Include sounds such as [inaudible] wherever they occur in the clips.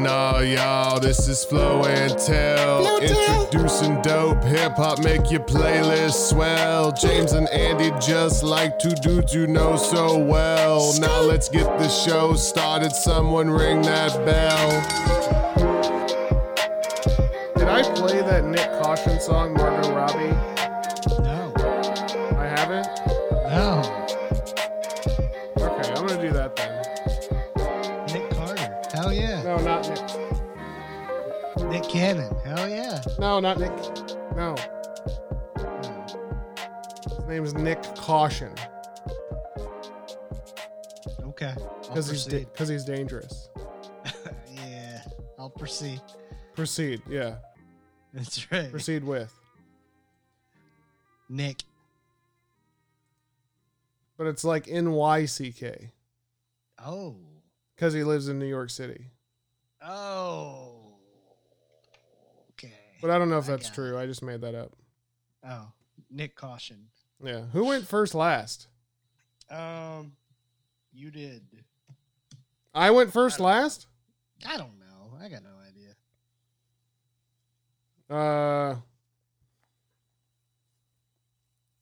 Listen, all y'all, this is Flow and Tell. Flow Tell. Introducing dope hip hop, make your playlist swell. James and Andy just like two dudes you know so well. Now let's get the show started. Someone ring that bell. Did I play that Nyck Caution song, Margot Robbie? Cannon. Hell yeah. No, not Nick. No. His name's Nyck Caution. Okay. Because he's, because he's dangerous. [laughs] yeah. I'll proceed. Proceed, yeah. That's right. Proceed with. Nick. But it's like N Y C K. Oh. Because he lives in New York City. Oh. But I don't know if that's true. I just made that up. Oh. Nyck Caution. Yeah. Who went first last? Um. You did. I went first last? I don't know. I got no idea. Uh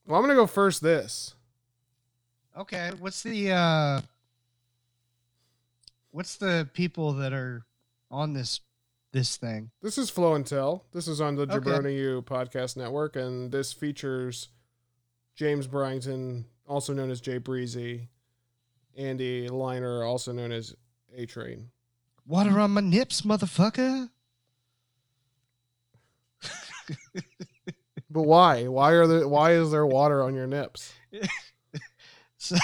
Well, I'm gonna go first this. Okay. What's the uh what's the people that are on this this thing? This is Flow and Tell. This is on the Okay. Jabroni U podcast network, and this features James Bryington, also known as Jay Breezy, Andy Liner, also known as A Train. Water on my nips, motherfucker. [laughs] But why? Why are there? Why is there water on your nips? [laughs] So,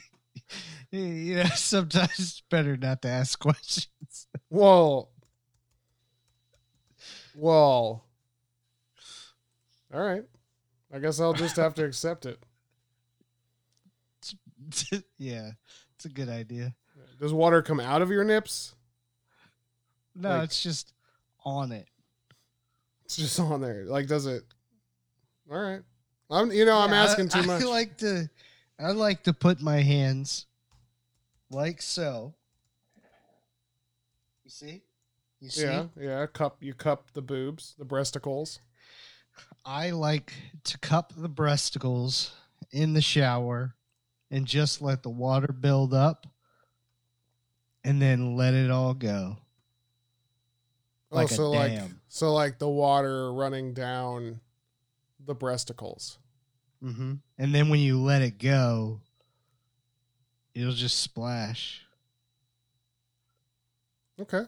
[laughs] you know, sometimes it's better not to ask questions. Well, well. All right. I guess I'll just have to accept it. [laughs] yeah, it's a good idea. Does water come out of your nips? No, Like- it's just on it. It's just on there. Like, does it? All right. I'm. You know, I'm asking too I much. like to, I like to put my hands like so. You see? You see? Yeah, yeah. Cup. You cup the boobs, the breasticles. I like to cup the breasticles in the shower and just let the water build up and then let it all go. Like oh, so like, so like the water running down the breasticles. Mm-hmm. And then when you let it go, it'll just splash. Okay.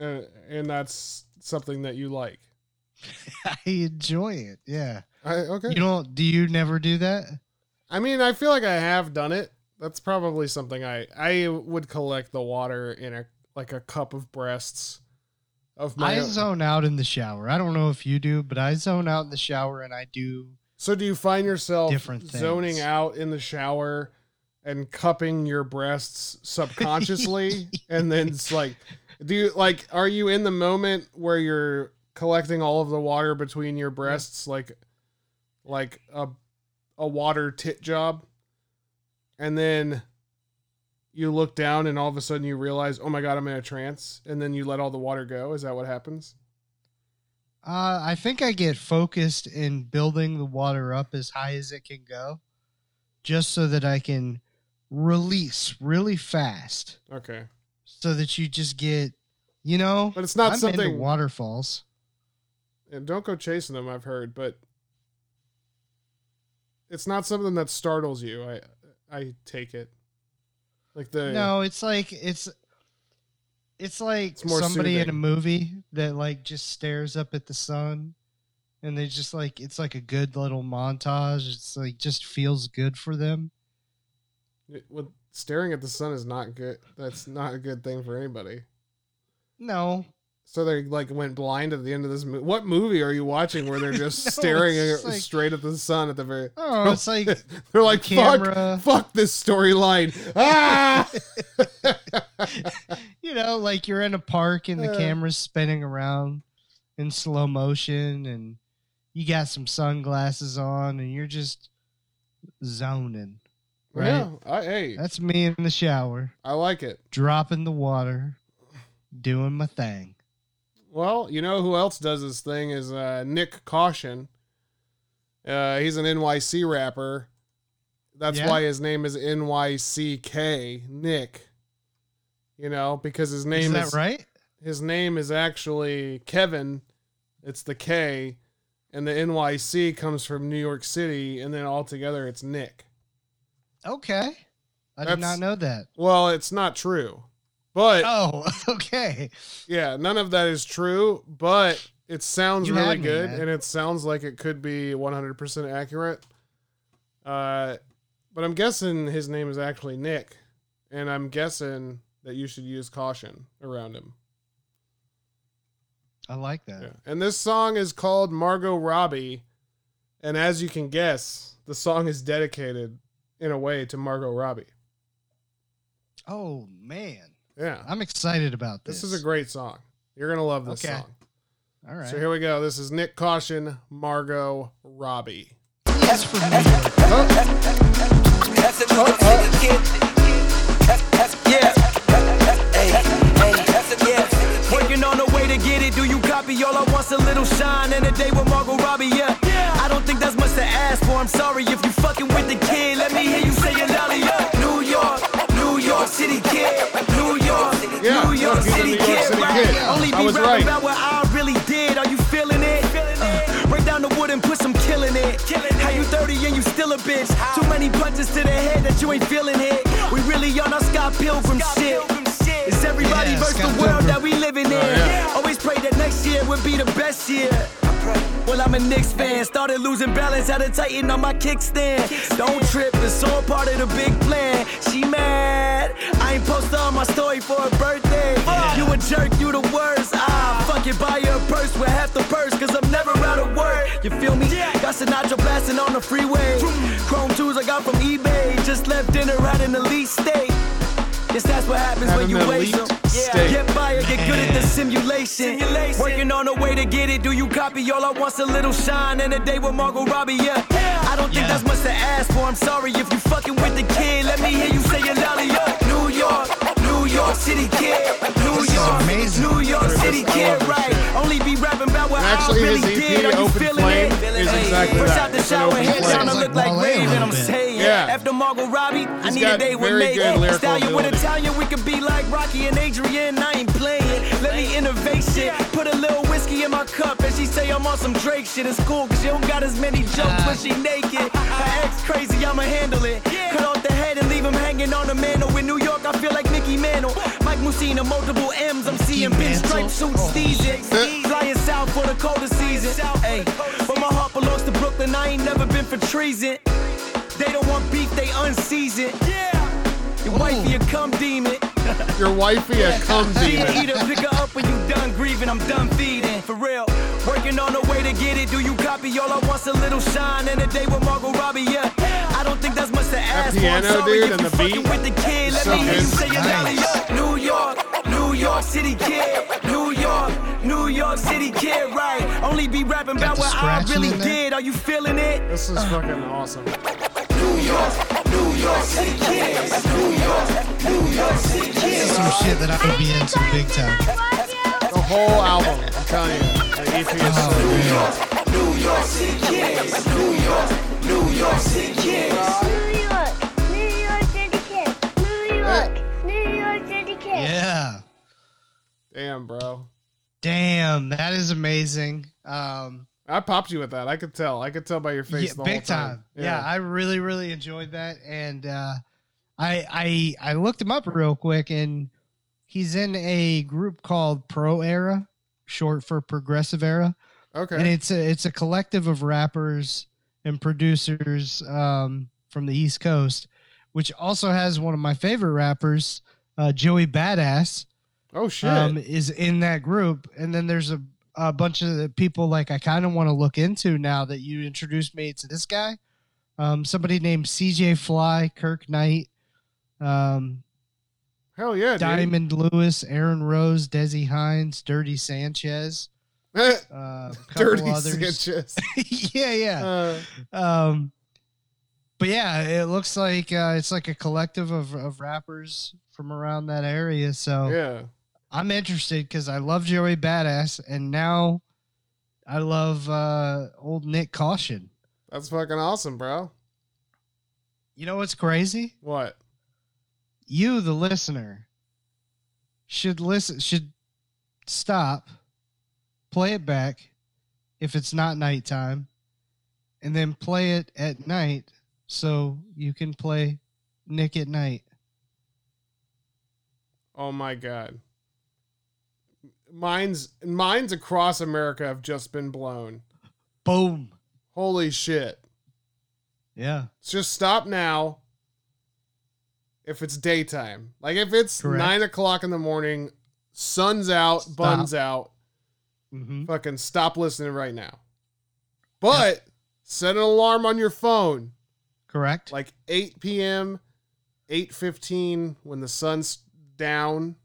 And and that's something that you like. [laughs] I enjoy it. Yeah. I, okay. You don't, do you never do that? I mean, I feel like I have done it. That's probably something I I would collect the water in a like a cup of breasts of my. I own- zone out in the shower. I don't know if you do, but I zone out in the shower and I do. So do you find yourself Different zoning things. out in the shower and cupping your breasts [laughs] subconsciously and then it's like do you like are you in the moment where you're collecting all of the water between your breasts like like a a water tit job? And then you look down and all of a sudden you realize oh my god I'm in a trance and then you let all the water go? Is that what happens? Uh, I think I get focused in building the water up as high as it can go, just so that I can release really fast, okay so that you just get, you know. but it's not I'm something waterfalls. And don't go chasing them, I've heard, but it's not something that startles you. I I take it. Like the No, it's like it's it's like It's somebody in a movie that like just stares up at the sun and they just like it's like a good little montage. It's like just feels good for them. it- staring at the sun is not good. That's not a good thing for anybody. No, So they like went blind at the end of this movie. What movie are you watching where they're [laughs] just No, staring like- straight at the sun at the very? oh, it's like [laughs] They're like, camera. fuck, fuck this storyline. [laughs] Ah! you know, like you're in a park and the Uh. camera's spinning around in slow motion, and you got some sunglasses on, and you're just zoning. Right? Yeah, I, hey, That's me in the shower, I like it. dropping the water, doing my thing. Well, you know who else does this thing is uh, Nyck Caution. Uh, he's an NYC rapper. That's Yeah? why his name is NYCK Nick. You know, because his name Is that is right? his name is actually Kevin. It's the K, and the NYC comes from New York City, and then altogether it's Nick. Okay. I did not know that. Well, it's not true, but Oh, [laughs] okay. yeah, none of that is true. But it sounds You really me, good, man. and it sounds like it could be 100% accurate. Uh, but I'm guessing his name is actually Nick, and I'm guessing that you should use caution around him. I like that. Yeah. And this song is called Margot Robbie. And as you can guess, the song is dedicated in a way to Margot Robbie. Oh man, Yeah. I'm excited about this. This is a great song. You're going to love this Okay. song. All right. So here we go. This is Nyck Caution, Margot Robbie. Yes, for me. That's another nigga kid. That's, that's, yeah. Hey, hey, that's yeah. Working on the way to get it. Do you copy? All I want's a little shine and a day with Margot Robbie. Yeah. I don't think that's much to ask for. I'm sorry if you fucking with the kid. Let me hear you say it louder. Yeah. New York, New York City kid. New York, Yeah, New York look, he's a City New York kid. City right? kid. Only be was rapping right. about what I really did. Are you feeling it? Uh, break down the wood and put some killing it. How you 30 and you still a bitch? Too many punches to the head that you ain't feeling it. We really on our Scott Pilgrim shit. It's everybody Yeah, versus Scott the world Pilgrim. that we living in. yeah. Always pray that next year would be the best year. Well, I'm a Knicks fan. Started losing balance, had to tighten on my kickstand. Don't trip, it's all part of the big plan. She mad. I ain't posted on my story for her birthday. You a jerk, you the worst. Ah, fuck it, buy her a purse with half the purse, cause I'm never out of work. You feel me? Got Sinatra blasting on the freeway. Chrome 2s I got from eBay. Just left dinner at an elite state. Yes, that's what happens when you waste them. Yeah, get by or get good at the simulation. Working on the way to get it. Do you copy? All I want's a little shine and a day with Margot Robbie. Yeah, I don't think Yeah. that's much to ask for. I'm sorry if you fucking with the kid. Let me hear you say it louder. Yeah, New York, New York City kid. New This is York, amazing. New York City kid. Right? Only be rapping about what Actually, I his really EP, did. Are you feeling Flame, it? is Hey, exactly Fresh that. out the It's shower, head flame. down, I look like like Wale a Raven. I'm saying. Yeah. After Margot Robbie, I need a day with very Megan. good Stallion with ability. Italian, we could be like Rocky and Adrian. I ain't playing. Let me innovate shit. Put a little whiskey in my cup and she say I'm on some Drake shit. It's cool cause she don't got as many jokes when she naked. Her ex crazy, I'ma handle it. Cut off the head and leave him hanging on the mantle. In New York, I feel like Mickey Mantle. Mike Mussina, multiple M's. I'm seeing pinstripe suits, Oh. season. Eh. Flying south for the colder season. Hey, but my heart belongs to Brooklyn. I ain't never been for treason. They don't want beef, they unseasoned. Yeah. Your wifey a cum demon. [laughs] Your wifey a cum demon. an eater, pick her up when you done grieving. I'm done feeding. For real. Working on the way to get it. Do you copy? All I want's a little shine and a day with Margot Robbie. Piano, dude, and the beat with the kid. Let so me hear good. say it louder. Nice. Yeah. New York, New York City kid. New York, New York City kid. Right. Only be rapping Got about what I really did. Are you feeling it? This is fucking awesome. This is some shit that I would be into big time. The whole album, I'm telling you. The EP is so Oh, good. man. New York, New York City kid. Damn, bro. Damn, that is amazing. Um, I popped you with that. I could tell. I could tell by your face yeah, big time. time. Yeah. I really, really enjoyed that, and uh, I, I, I looked him up real quick, and he's in a group called Pro Era, short for Progressive Era, Okay. and it's a, it's a collective of rappers and producers um, from the East Coast, which also has one of my favorite rappers, uh, Joey Badass, Oh shit. um, is in that group. And then there's a, a bunch of people like I kind of want to look into now that you introduced me to this guy. Um, somebody named CJ Fly, Kirk Knight, um, Hell yeah, dude. Dyemond Lewis, Aaron Rose, Dessy Hinds, Dirty Sanchez, [laughs] uh, Dirty others. Sanchez. [laughs] yeah, yeah. Uh, Um, but yeah, it looks like uh, it's like a collective of, of rappers from around that area. So yeah. I'm interested because I love Joey Badass, and now I love uh, old Nyck Caution. That's fucking awesome, bro. You know what's crazy? What? You, the listener, should listen. Should stop, play it back if it's not nighttime, and then play it at night so you can play Nick at night. Oh my god. Mines mines across America have just been blown. Boom. Holy shit. Yeah. Just stop now. If it's daytime. Like if it's Correct. nine o'clock in the morning, sun's out, Stop. buns out. Mm-hmm. Fucking stop listening right now. But set an alarm on your phone. Correct. Like 8 p.m., 8.15 when the sun's down.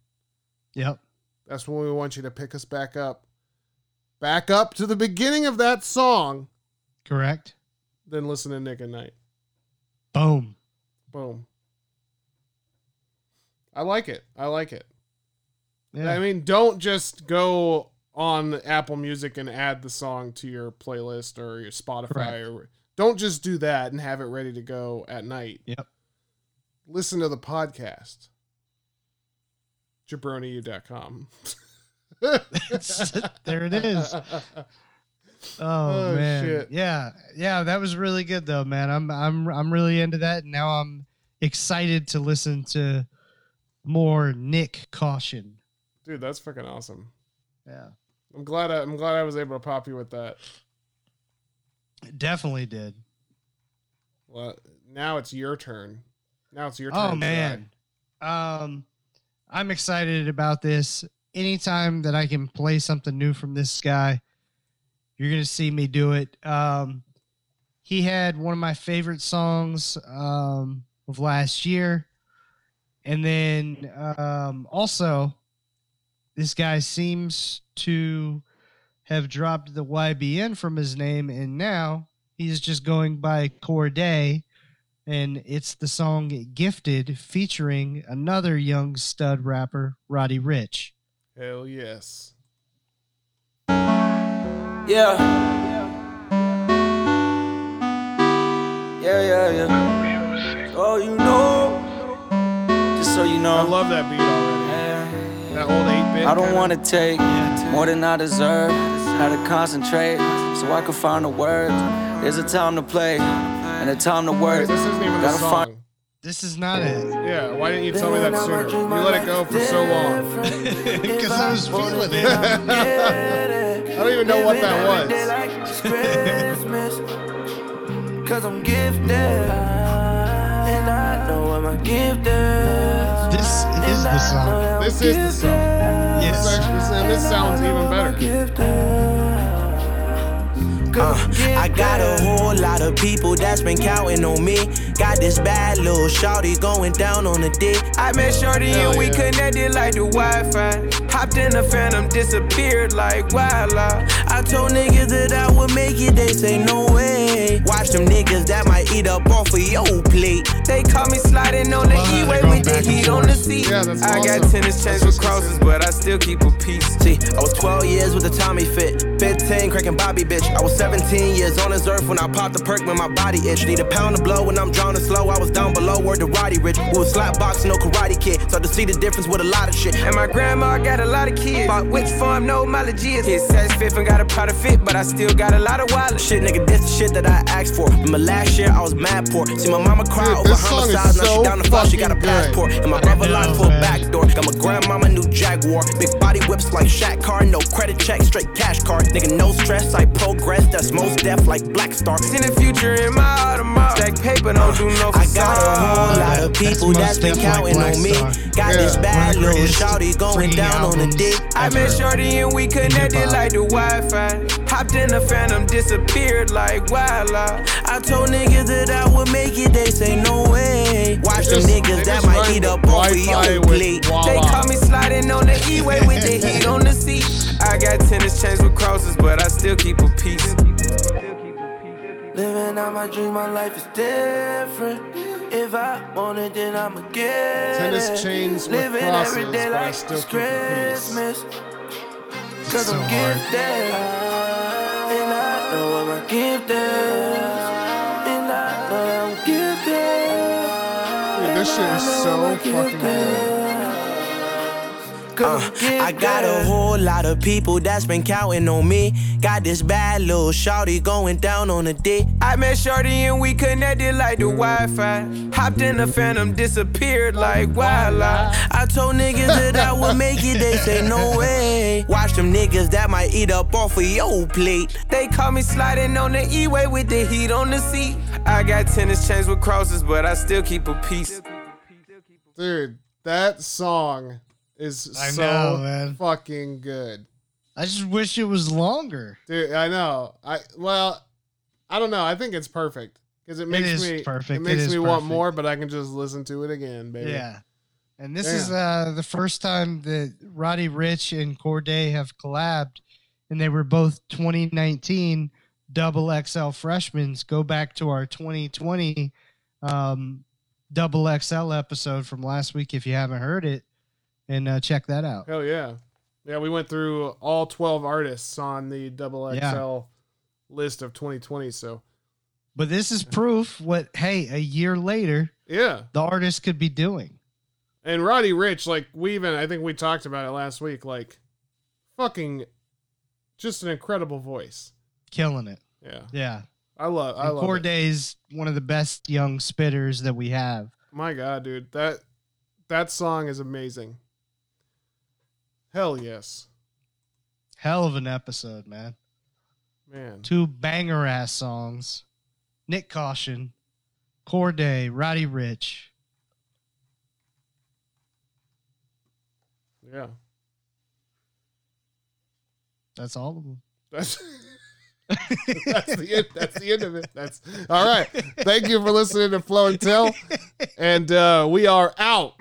Yep. That's when we want you to pick us back up. Back up to the beginning of that song, Correct. then listen to Nick at Night. Boom. Boom. I like it. I like it. Yeah. I mean, don't just go on Apple Music and add the song to your playlist or your Spotify Correct. or don't just do that and have it ready to go at night. Yep. Listen to the podcast. jabroniu.com. [laughs] there it is. Oh, Oh, man. shit. Yeah. Yeah, that was really good though, man. I'm I'm I'm really into that and now I'm excited to listen to more Nyck Caution. Dude, that's freaking awesome. Yeah. I'm glad I, I'm glad I was able to pop you with that. Definitely did. Well, now it's your turn. Now it's your turn. Oh man. Um I'm excited about this. Anytime that I can play something new from this guy, you're gonna see me do it. Um he had one of my favorite songs um of last year. And then um also this guy seems to have dropped the YBN from his name and now he's just going by Cordae and it's the song Gifted featuring another young stud rapper, Roddy Ricch. Hell yes. Yeah. Yeah, yeah, yeah. Oh, you know. Just so you know. I love that beat already. That old 8 bit. I don't want to take more than I deserve. Had to concentrate so I could find the words. There's a time to play and a time to work. This isn't even the Gotta song. find- This is not it. Yeah, why didn't you tell me that sooner? You let it go for so long. [laughs] Because I was feeling it. [laughs] I don't even know what that was. Cause I'm gifted. And I know I'm a gifted. This is the song. This is the song. This, Yes. actually, and this sounds even better. Uh, I got a whole lot of people that's been counting on me. Got this bad little shawty going down on the dick. I met Shorty Hell and we yeah. connected like the Wi-Fi. Hopped in the phantom, disappeared like wildlife. I told niggas that I would make it, they say no way. Watch them niggas that might eat up off of your plate. They caught me sliding on the how E-way with the heat on the seat. Yeah, I got tennis chains with crosses, but I still keep a piece. See, I was 12 years with a Tommy fit, 15 cracking Bobby bitch. I was 17 years on this earth when I popped the perk when my body itch. Need a pound of blow when I'm drowning slow. I was down below, where the Roddy Ricch. We was slap boxing, no karate kid. Start to see the difference with a lot of shit. And my grandma got a lot of kids. Bought which farm, no mileage is. Hit says fifth and got a powder fit, but I still got a lot of wallet. Shit, nigga, this the shit that I asked for. Remember last year I was mad poor. See my mama cry Dude, over this song is. Now so she down the floor, she got a fucking passport. good. And my I brother know, for a back door. Got my grandmama new Jaguar. Big body whips like Shaq car. No credit check, straight cash card. Nigga, no stress, I progress. That's most deaf like Black Star. Seen the future in my Audemars. Stack paper, don't do no I got a whole lot of people must that's been stuff like counting on me. Got Yeah. this bad of the little greatest shawty going down on the dick. I met. Shorty and we connected Hip-hop. like the Wi-Fi. Hopped in the Phantom, disappeared like wildlife. I told niggas that I would make it, they say no way. Watch them Just- niggas that might eat up off of Wi-Fi your oh, plate. They call me sliding on the E-way with the [laughs] heat on the seat. I got tennis chains with crosses, but I still keep a piece. Living out my dream, my life is different. If I want it, then I'ma get Tennis it. chains with Living every crosses, day but I like still it's. Christmas. Cause So I'm hard. gifted. And I know what my gift. And I know I'm gifted. Dude, this shit is so fucking good. Uh, I got a whole lot of people that's been counting on me. Got this bad little shawty going down on the dick. I met Shorty and we connected like the Wi-Fi. Hopped in the Phantom, disappeared like wildlife. I told niggas that I would make it, they say no way. Watch them niggas that might eat up off of your plate. They call me sliding on the E-way with the heat on the seat. I got tennis chains with crosses, but I still keep a piece. Dude, that song is I so know, man. fucking good. I just wish it was longer. Dude, I know. I well, I don't know. I think it's perfect because it makes me perfect. It It makes is me want more, but I can just listen to it again, baby. Yeah. And this Damn. is uh, the first time that Roddy Ricch and Cordae have collabed, and they were both 2019 double XL freshmen. Go back to our 2020 um, double XL episode from last week if you haven't heard it, and uh, check that out. Hell yeah. Yeah, we went through all 12 artists on the double XL Yeah. list of 2020. So, But this is proof what, hey, a year later, yeah. the artist could be doing. And Roddy Ricch, like, we even, I think we talked about it last week, like, fucking just an incredible voice. Killing it. Yeah. Yeah. I love, I And love it. One of the best young spitters that we have. My God, dude. That, that song is amazing. Hell yes. Hell of an episode, man. Man. Two banger ass songs. Nyck Caution, Cordae, Roddy Ricch. Yeah. That's all of them. That's [laughs] that's the end. That's the end of it. That's all right. Thank you for listening to Flow and Tell, and uh, we are out.